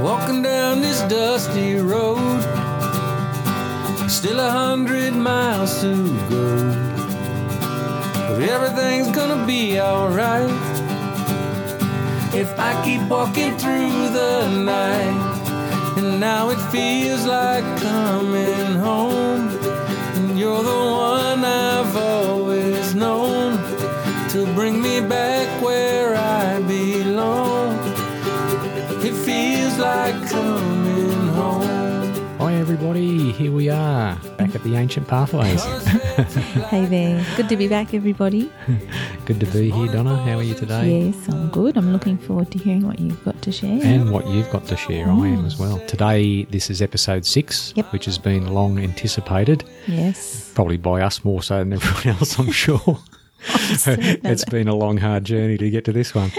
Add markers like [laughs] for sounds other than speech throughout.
Walking down this dusty road, still a hundred miles to go. But everything's gonna be alright if I keep walking through the night. And now it feels like coming home. And you're the one I've always known to bring me back Hi, everybody. Here we are, back at the Ancient Pathways. [laughs] Hey there. Good to be back, everybody. [laughs] Good to be here, Donna. How are you today? Yes, I'm good. I'm looking forward to hearing what you've got to share. And what you've got to share, I am as well. Today, this is episode six, Yep. which has been long anticipated, yes. probably by us more so than everyone else, I'm [laughs] sure. It's been a long, hard journey to get to this one,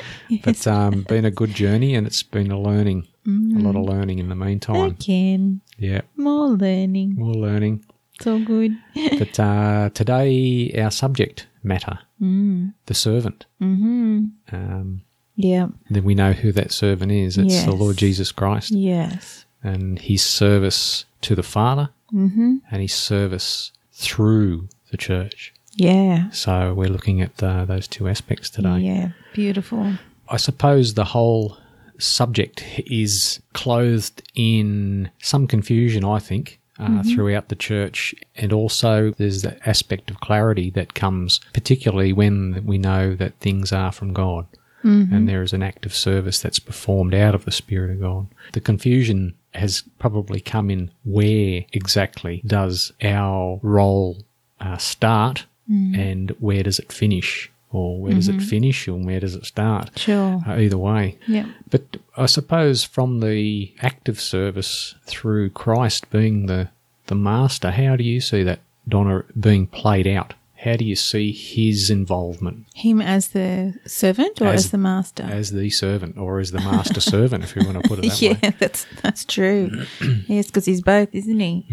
but um, been a good journey, and it's been a learning, a lot of learning in the meantime. Again, Yeah, more learning. more learning. It's all good. [laughs] But uh, today, our subject matter, the servant. mm-hmm. Um, Yeah. then we know who that servant is. It's the Lord Jesus Christ Yes. and his service to the Father Mm-hmm. and his service through the church. Yeah. So we're looking at uh, those two aspects today. Yeah. Beautiful. I suppose the whole subject is clothed in some confusion, I think. Uh, Throughout the church, and also there's the aspect of clarity that comes, particularly when we know that things are from God and there is an act of service that's performed out of the Spirit of God. The confusion has probably come in where exactly does our role uh, start and where does it finish? Or where does it finish and where does it start? Sure. Uh, either way. Yeah. But I suppose from the active service through Christ being the, the master, how do you see that, Donna, being played out? How do you see his involvement Him as the servant or as, As- the master? as the servant or as the master servant, if you want to put it that yeah, [laughs] way? Yeah, that's that's true. [clears throat] yes, because he's both, isn't he?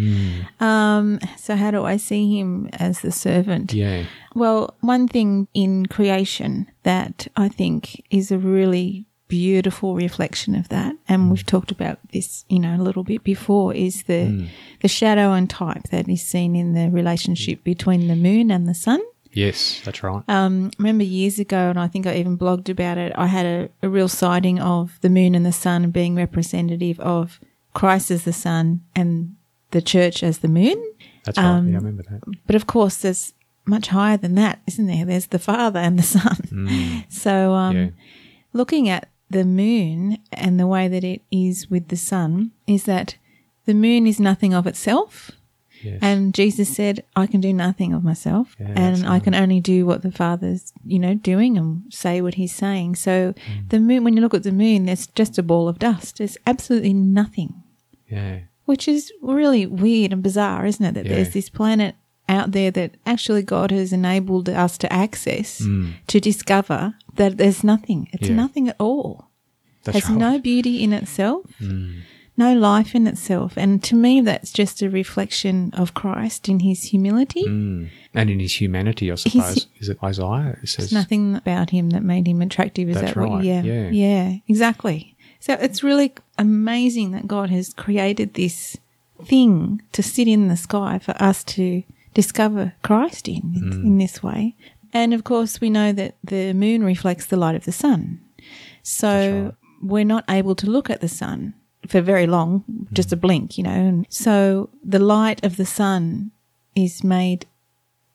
Hmm. Um, so how do I see him as the servant? Yeah. Well, one thing in creation that I think is a really beautiful reflection of that, and we've talked about this, you know, a little bit before, is the the shadow and type that is seen in the relationship between the moon and the sun. Yes, that's right. Um, remember years ago, and I think I even blogged about it. I had a, a real sighting of the moon and the sun being representative of Christ as the sun and the church as the moon. That's right. um, yeah, I remember that. But of course, there's much higher than that, isn't there? There's the Father and the [laughs] Son. So, um, Yeah. looking at the moon and the way that it is with the sun is that the moon is nothing of itself. Yes. And Jesus said, I can do nothing of myself Yeah, and I can only do what the Father's, you know, doing and say what he's saying. So Mm. the moon, when you look at the moon, there's just a ball of dust. There's absolutely nothing yeah. which is really weird and bizarre, isn't it? That Yeah. there's this planet out there that actually God has enabled us to access, Mm. to discover that there's nothing. It's Yeah. nothing at all. That's has right. no beauty in itself, Mm. no life in itself. And to me, that's just a reflection of Christ in his humility. Mm. And in his humanity, I suppose. Is it Isaiah? It says, nothing about him that made him attractive. Is that what? right, Yeah, yeah. yeah, exactly. So it's really amazing that God has created this thing to sit in the sky for us to discover Christ in Mm. in this way. And of course, we know that the moon reflects the light of the sun. So we're not able to look at the sun for very long, just a blink, you know. And so the light of the sun is made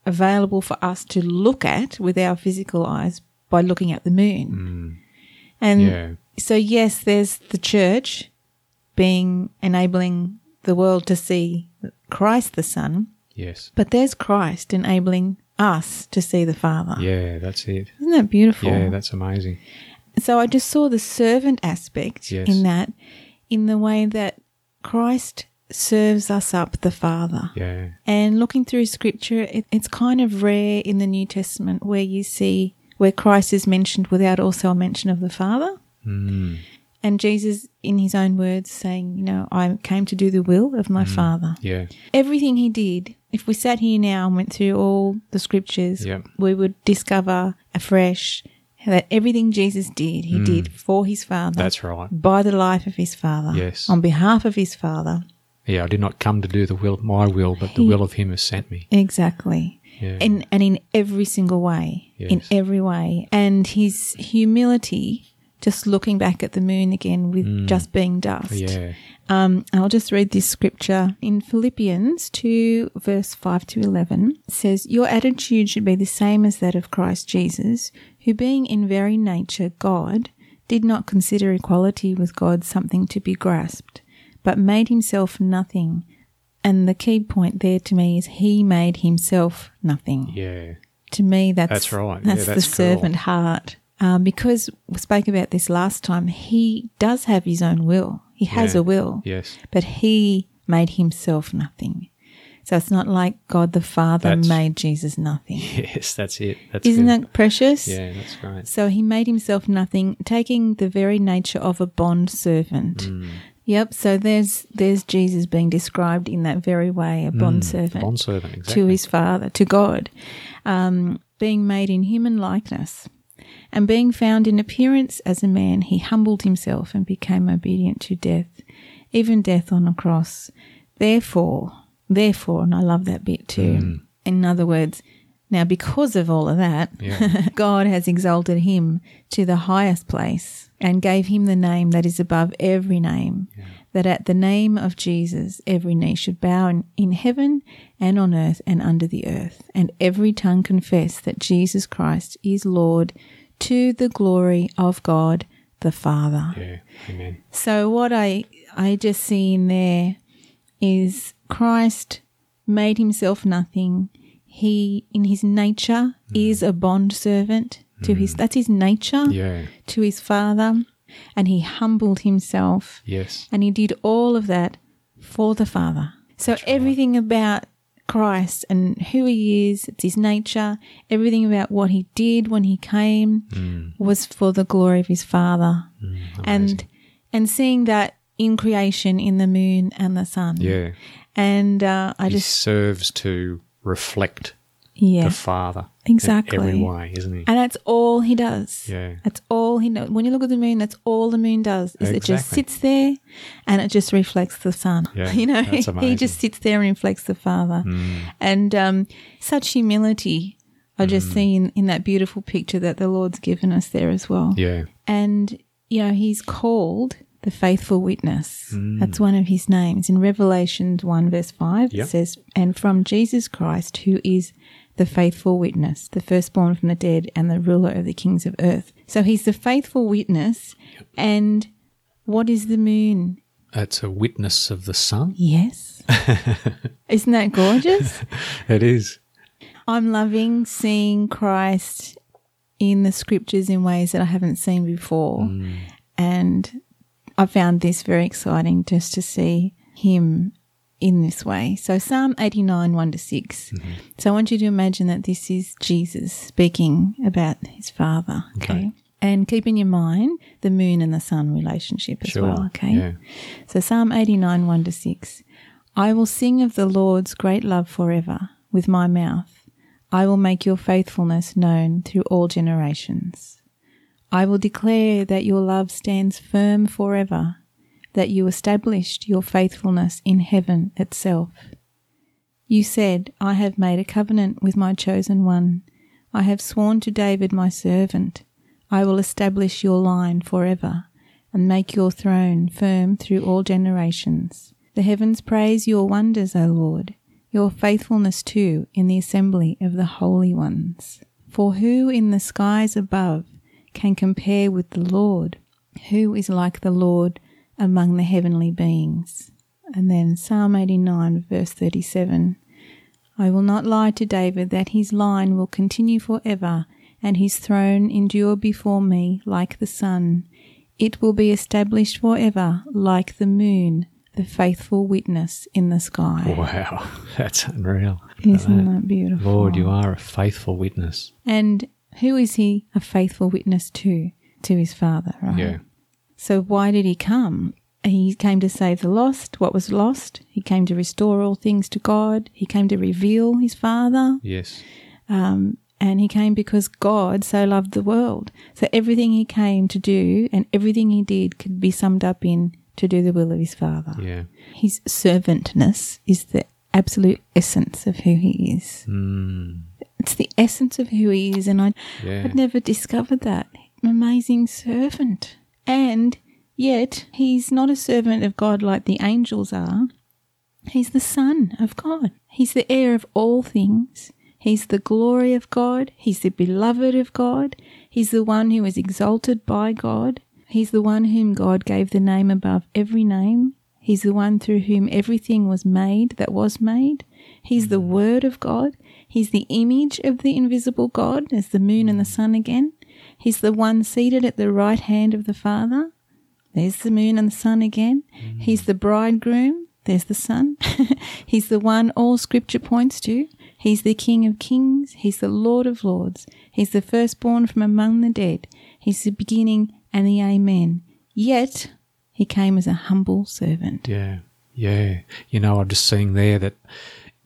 available for us to look at with our physical eyes by looking at the moon. And Yeah. so, yes, there's the church being enabling the world to see Christ the Son, Yes. but there's Christ enabling us to see the Father. Yeah, that's it. Isn't that beautiful? Yeah, that's amazing. so I just saw the servant aspect Yes. in that, in the way that Christ serves us up the Father. Yeah. And looking through scripture, it, it's kind of rare in the New Testament where you see where Christ is mentioned without also a mention of the Father. Mm. And Jesus, in his own words, saying, You know, I came to do the will of my Father. Yeah. Everything he did, if we sat here now and went through all the scriptures, Yep. we would discover afresh that everything Jesus did, he did for his Father. Mm. That's right. By the life of his Father. Yes. On behalf of his Father. Yeah, I did not come to do the will, my will, but the He- will of him who sent me. Exactly. Yeah. And, and in every single way. In every way. And his humility, just looking back at the moon again with just being dust. Mm. yeah. Um, I'll just read this scripture in Philippians 2, verse 5 to 11. Says, Your attitude should be the same as that of Christ Jesus, who, being in very nature God, did not consider equality with God something to be grasped, but made himself nothing. And the key point there to me is he made himself nothing Yeah. to me that's That's right. Yeah, that's, that's the cool. servant heart um, because we spoke about this last time he does have his own will he has Yeah. a will Yes. but he made himself nothing so it's not like god the father That's- made jesus nothing [laughs] Yes, that's it. That's isn't good. that precious Yeah, that's right. so he made himself nothing taking the very nature of a bond servant Mm. Yep. So there's there's Jesus being described in that very way, a bond servant Bond servant, exactly. to his Father, to God, um, being made in human likeness. And being found in appearance as a man, he humbled himself and became obedient to death, even death on a cross. Therefore, therefore, and I love that bit too. Mm. In other words, now because of all of that, Yeah. [laughs] God has exalted him to the highest place and gave him the name that is above every name, that at the name of Jesus every knee should bow in, in heaven and on earth and under the earth, and every tongue confess that Jesus Christ is Lord to the glory of God the Father. Yeah. Amen. So what I I just see in there is Christ made himself nothing. He in his nature mm. is a bond servant to his mm. that's his nature Yeah. to his father and he humbled himself Yes. and he did all of that for the father. So everything about Christ and who he is, it's his nature, everything about what he did when he came Mm. was for the glory of his father. and and seeing that in creation in the moon and the sun. Yeah. And uh, I He just serves to reflect yeah. the Father Exactly. every way, isn't he? And that's all he does. Yeah. That's all he knows. When you look at the moon, that's all the moon does. Is it just sits there and it just reflects the sun. Yeah, [laughs] you know, he. Mm. just sits there and reflects the Father. And um, such humility I just Mm. see in, in that beautiful picture that the Lord's given us there as well. Yeah. And, you know, he's called the faithful witness. Mm. That's one of his names. In Revelations 1, verse 5, Yep. it says, And from Jesus Christ, who is the faithful witness, the firstborn from the dead, and the ruler of the kings of earth. So he's the faithful witness. And what is the moon? It's a witness of the sun. Yes. [laughs] Isn't that gorgeous? It is. I'm loving seeing Christ in the scriptures in ways that I haven't seen before. Mm. And I found this very exciting just to see him in this way. So, Psalm 89, 1 to 6. Mm-hmm. So, I want you to imagine that this is Jesus speaking about his Father. Okay. Okay. And keep in your mind the moon and the sun relationship as Sure. well. Okay. Yeah. So Psalm 89, 1 to 6. I will sing of the Lord's great love forever with my mouth. I will make your faithfulness known through all generations. I will declare that your love stands firm forever, that you established your faithfulness in heaven itself. You said, I have made a covenant with my chosen one. I have sworn to David my servant. I will establish your line forever and make your throne firm through all generations. The heavens praise your wonders, O Lord, your faithfulness too in the assembly of the holy ones. For who in the skies above can compare with the Lord? Who is like the Lord among the heavenly beings? And then Psalm 89, verse 37. I will not lie to David that his line will continue forever and his throne endure before me like the sun. It will be established forever like the moon, the faithful witness in the sky. Wow. [laughs] That's unreal. Isn't that. that beautiful? Lord, you are a faithful witness. And who is he a faithful witness to? To his father, right? Yeah. So why did he come? He came to save the lost, what was lost. He came to restore all things to God. He came to reveal his father. Yes. Um, And he came because God so loved the world. So everything he came to do and everything he did could be summed up in to do the will of his Father. Yeah. His servantness is the absolute essence of who he is. Mm. It's the essence of who he is, and I, Yeah. I'd never discovered that. Amazing servant. And yet, he's not a servant of God like the angels are. He's the Son of God. He's the heir of all things. He's the glory of God. He's the beloved of God. He's the one who is exalted by God. He's the one whom God gave the name above every name. He's the one through whom everything was made that was made. He's the mm. Word of God. He's the image of the invisible God, as the moon and the sun again. He's the one seated at the right hand of the Father. There's the moon and the sun again. Mm. He's the bridegroom. There's the sun. [laughs] He's the one all scripture points to. He's the King of kings. He's the Lord of lords. He's the firstborn from among the dead. He's the beginning and the Amen. Yet he came as a humble servant. Yeah, yeah. You know, I'm just seeing there that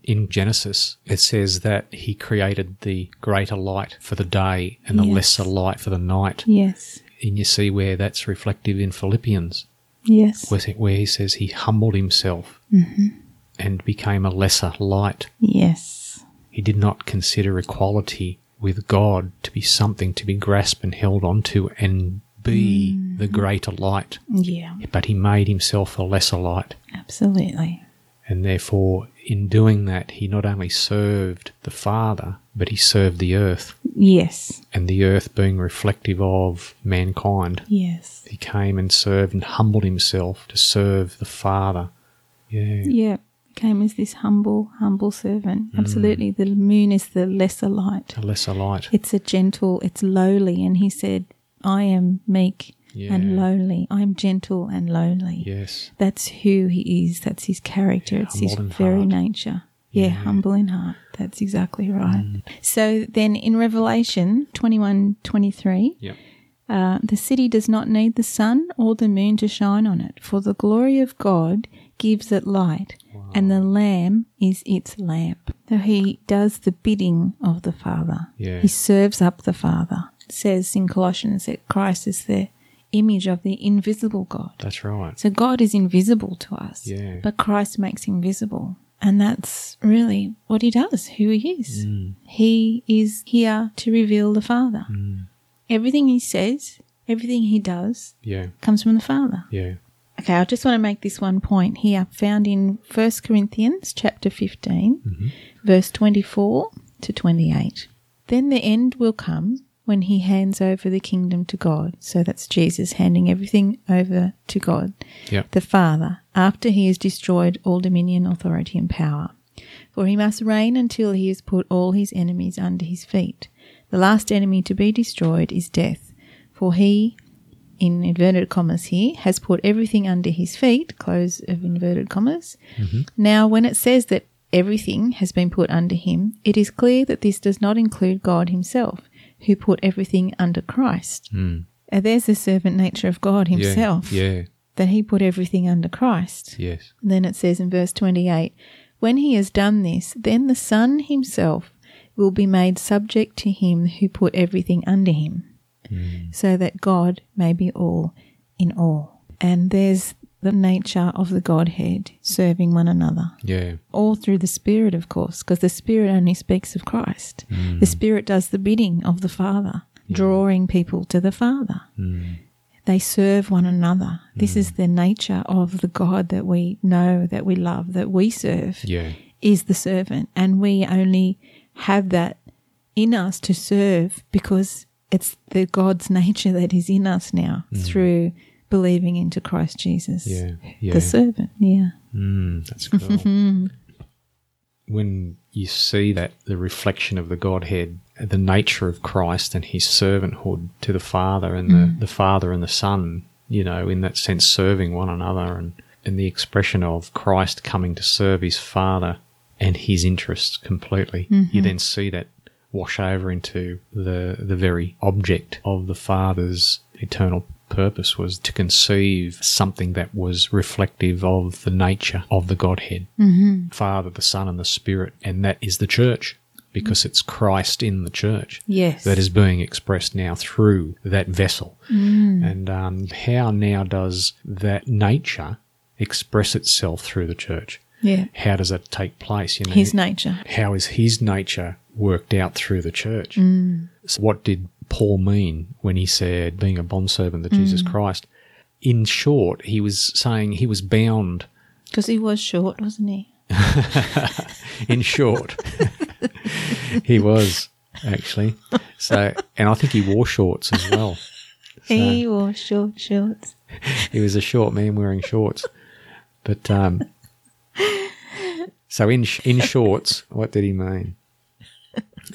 in Genesis it says that he created the greater light for the day and the Yes. lesser light for the night. Yes. And you see where that's reflective in Philippians, Yes. where where he says he humbled himself mm-hmm. and became a lesser light. Yes. He did not consider equality with God to be something to be grasped and held onto and be the mm-hmm. greater light, Yeah. but he made himself a lesser light. Absolutely. And therefore, in doing that, he not only served the Father, but he served the earth. Yes. And the earth being reflective of mankind, Yes. he came and served and humbled himself to serve the Father. Yeah. Yeah. Came as this humble, humble servant. Mm. Absolutely. The moon is the lesser light. A lesser light. It's a gentle, it's lowly. And he said, I am meek Yeah. lonely, I am gentle and lonely. Yes. That's who he is. That's his character. it's his very heart. nature. Yeah, humble in heart. That's exactly right. Mm. So then in Revelation 21 23, Yep. uh, the city does not need the sun or the moon to shine on it, for the glory of God gives it light, and the Lamb is its lamp. So he does the bidding of the Father. Yeah. He serves up the Father. It says in Colossians that Christ is the image of the invisible God. That's right. So God is invisible to us, Yeah. but Christ makes him visible. And that's really what he does, who he is. Mm. He is here to reveal the Father. Mm. Everything he says, everything he does, Yeah. comes from the Father. Yeah. Okay, I just want to make this one point here, found in 1 Corinthians chapter 15, mm-hmm. verse 24 to 28. Then the end will come when he hands over the kingdom to God. So that's Jesus handing everything over to God, Yep. the Father, after he has destroyed all dominion, authority, and power. For he must reign until he has put all his enemies under his feet. The last enemy to be destroyed is death, for he in inverted commas here, has put everything under his feet, close of inverted commas. Mm-hmm. Now, when it says that everything has been put under him, it is clear that this does not include God himself, who put everything under Christ. Mm. Uh, there's the servant nature of God himself, Yeah. that he put everything under Christ. Yes. And then it says in verse 28 When he has done this, then the Son himself will be made subject to him who put everything under him, so that God may be all in all. And there's the nature of the Godhead serving one another. Yeah. All through the Spirit, of course, because the Spirit only speaks of Christ. Mm. The Spirit does the bidding of the Father, drawing people to the Father. Mm. They serve one another. This is mm. the nature of the God that we know, that we love, that we serve, Yeah. is the servant. And we only have that in us to serve because it's the God's [laughs] nature that is in us now through believing into Christ Jesus. Yeah. Yeah. The servant, yeah. Mm, that's cool. [laughs] when you see that the reflection of the Godhead, the nature of Christ and his servanthood to the Father and the, the Father and the Son, you know, in that sense serving one another and, and the expression of Christ coming to serve his Father and his interests completely, you then see that wash over into the the very object of the Father's eternal purpose was to conceive something that was reflective of the nature of the Godhead. Mm-hmm. Father, the Son, and the Spirit, and that is the church. because it's Christ in the church Yes. that is being expressed now through that vessel. And um, how now does that nature express itself through the church? Yeah. How does that take place? You know, His nature. how is his nature worked out through the church? Mm. So what did Paul mean when he said being a bondservant of Jesus Mm. Christ? In short, he was saying he was bound. Because he was short, wasn't he? [laughs] In short, [laughs] he was actually. So, and I think he wore shorts as well. He wore short shorts. [laughs] He was a short man wearing shorts. But um, so in sh- in shorts, what did he mean?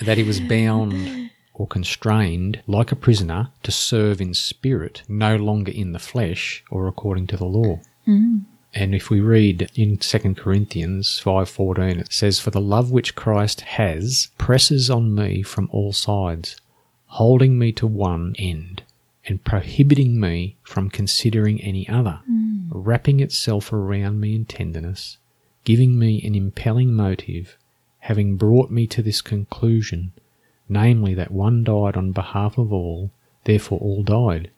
That he was bound or constrained like a prisoner to serve in spirit, no longer in the flesh or according to the law. Hmm. And if we read in 2 Corinthians 5:14 it says for the love which Christ has presses on me from all sides holding me to one end and prohibiting me from considering any other hmm. wrapping itself around me in tenderness giving me an impelling motive having brought me to this conclusion namely that one died on behalf of all therefore all died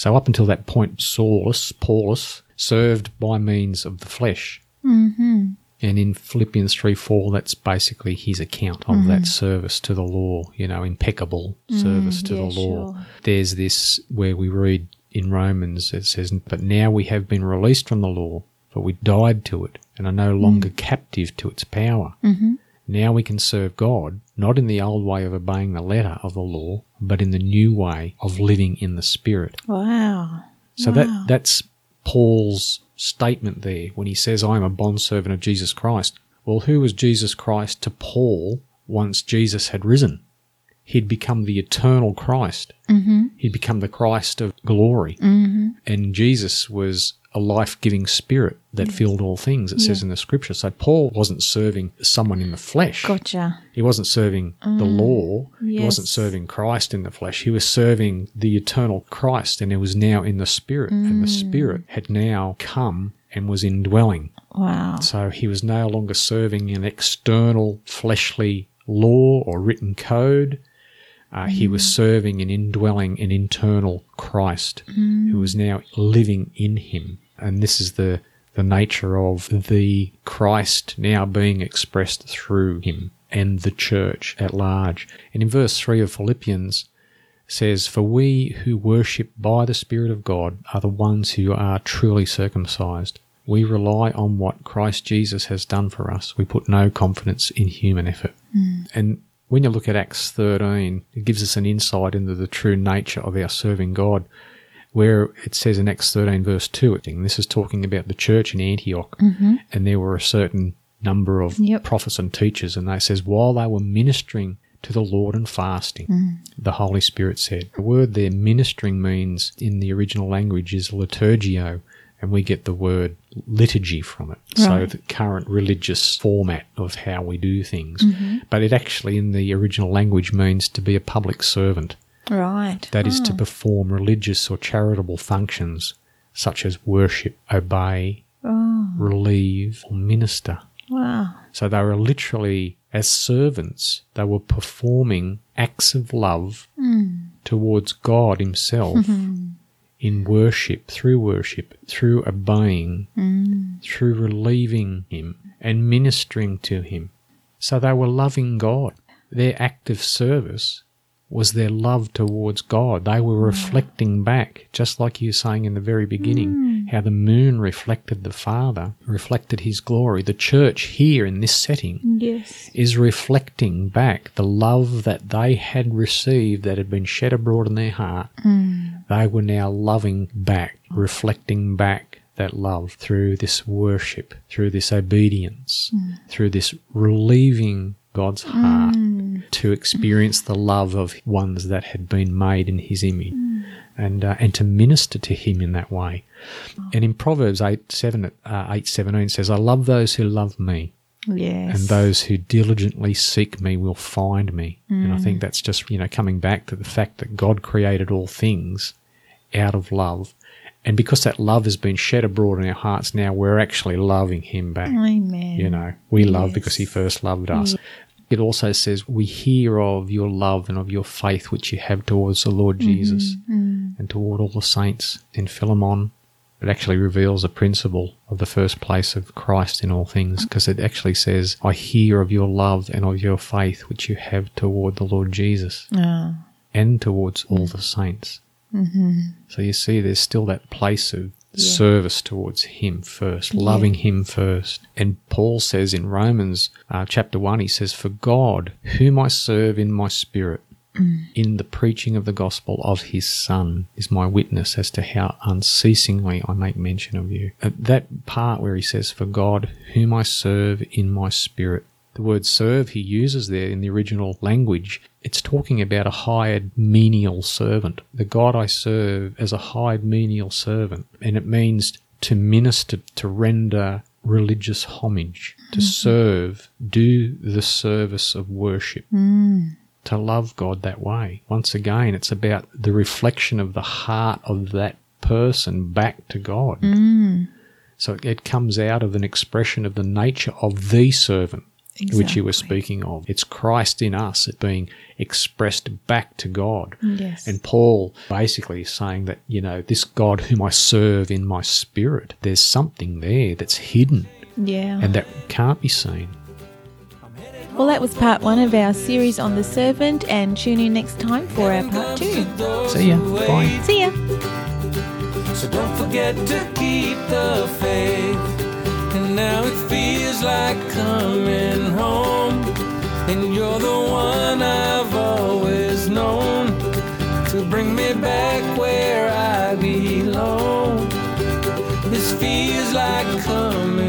so up until that point, Saulus, Paulus, served by means of the flesh. Mm-hmm. And in Philippians 3 4, that's basically his account of that service to the law, you know, impeccable service to yeah, the law. sure. There's this where we read in Romans, it says, But now we have been released from the law, for we died to it and are no longer captive to its power. Mm-hmm. Now we can serve God, not in the old way of obeying the letter of the law, but in the new way of living in the Spirit. Wow. So Wow. that that's Paul's statement there when he says, "I am a bondservant of Jesus Christ." Well, who was Jesus Christ to Paul once Jesus had risen? He'd become the eternal Christ. Mm-hmm. He'd become the Christ of glory, mm-hmm. and Jesus was a life-giving Spirit that filled all things. It says in the Scripture. So Paul wasn't serving someone in the flesh. Gotcha. He wasn't serving the mm. law. He wasn't serving Christ in the flesh. He was serving the eternal Christ, and it was now in the Spirit. And the mm. Spirit had now come and was indwelling. Wow. So he was no longer serving an external fleshly law or written code. Uh, He was mm. serving and indwelling an internal Christ who mm. was now living in him. And this is the, the nature of the Christ now being expressed through him and the church at large. And in verse 3 of Philippians, says, For we who worship by the Spirit of God are the ones who are truly circumcised. We rely on what Christ Jesus has done for us. We put no confidence in human effort. Mm. And when you look at Acts 13, it gives us an insight into the true nature of our serving God, where it says in Acts 13, verse 2, and this is talking about the church in Antioch, mm-hmm. and there were a certain number of Yep. prophets and teachers, and they says, while they were ministering to the Lord and fasting, mm. the Holy Spirit said. The word there, ministering, means in the original language is liturgio, and we get the word liturgy from it. So the current religious format of how we do things. Mm-hmm. But it actually, in the original language, means to be a public servant. Right. That is to ah. perform religious or charitable functions such as worship, obey, ah. relieve, or minister. Wow. So they were literally, as servants, they were performing acts of love mm. towards God Himself mm-hmm. In worship, through worship, through obeying, mm. through relieving Him and ministering to Him. So they were loving God. Their act of service was their love towards God. They were mm. reflecting back, just like you were saying in the very beginning, mm. How the moon reflected the Father, reflected His glory. The church here in this setting Yes. is reflecting back the love that they had received that had been shed abroad in their heart. Mm. They were now loving back, reflecting back that love through this worship, through this obedience, mm. through this relieving God's heart to experience the love of ones that had been made in His image. And, uh, and to minister to him in that way. And in Proverbs 8, 7, uh, 8 17 says, I love those who love me Yes. and those who diligently seek me will find me. And I think that's just, you know, coming back to the fact that God created all things out of love. And because that love has been shed abroad in our hearts now, we're actually loving Him back. Amen. You know, we love because He first loved us. Mm. It also says, We hear of your love and of your faith which you have towards the Lord mm-hmm. Jesus mm. and toward all the saints. In Philemon, it actually reveals a principle of the first place of Christ in all things because it actually says, I hear of your love and of your faith which you have toward the Lord Jesus Ah, and towards all the saints. Mm-hmm. So you see, there's still that place of service towards Him first, loving Him first. And Paul says in Romans uh, chapter 1, he says, For God, whom I serve in my spirit, in the preaching of the gospel of His Son, is my witness as to how unceasingly I make mention of you. Uh, that part where he says, For God, whom I serve in my spirit, the word serve he uses there in the original language, it's talking about a hired menial servant. The God I serve as a hired menial servant. And it means to minister, to render religious homage, to mm-hmm. serve, do the service of worship. Mm. To love God that way. Once again, it's about the reflection of the heart of that person back to God. Mm. So it comes out of an expression of the nature of the servant, which you were speaking of. It's Christ in us, it being expressed back to God. Yes. And Paul basically saying that, you know, this God whom I serve in my spirit, there's something there that's hidden yeah. and that can't be seen. Well, that was part one of our series on the servant, and tune in next time for our part two. See ya. Bye. See ya. So don't forget to keep the faith. And now it feels like coming home. And you're the one I've always known to bring me back where I belong. This feels like coming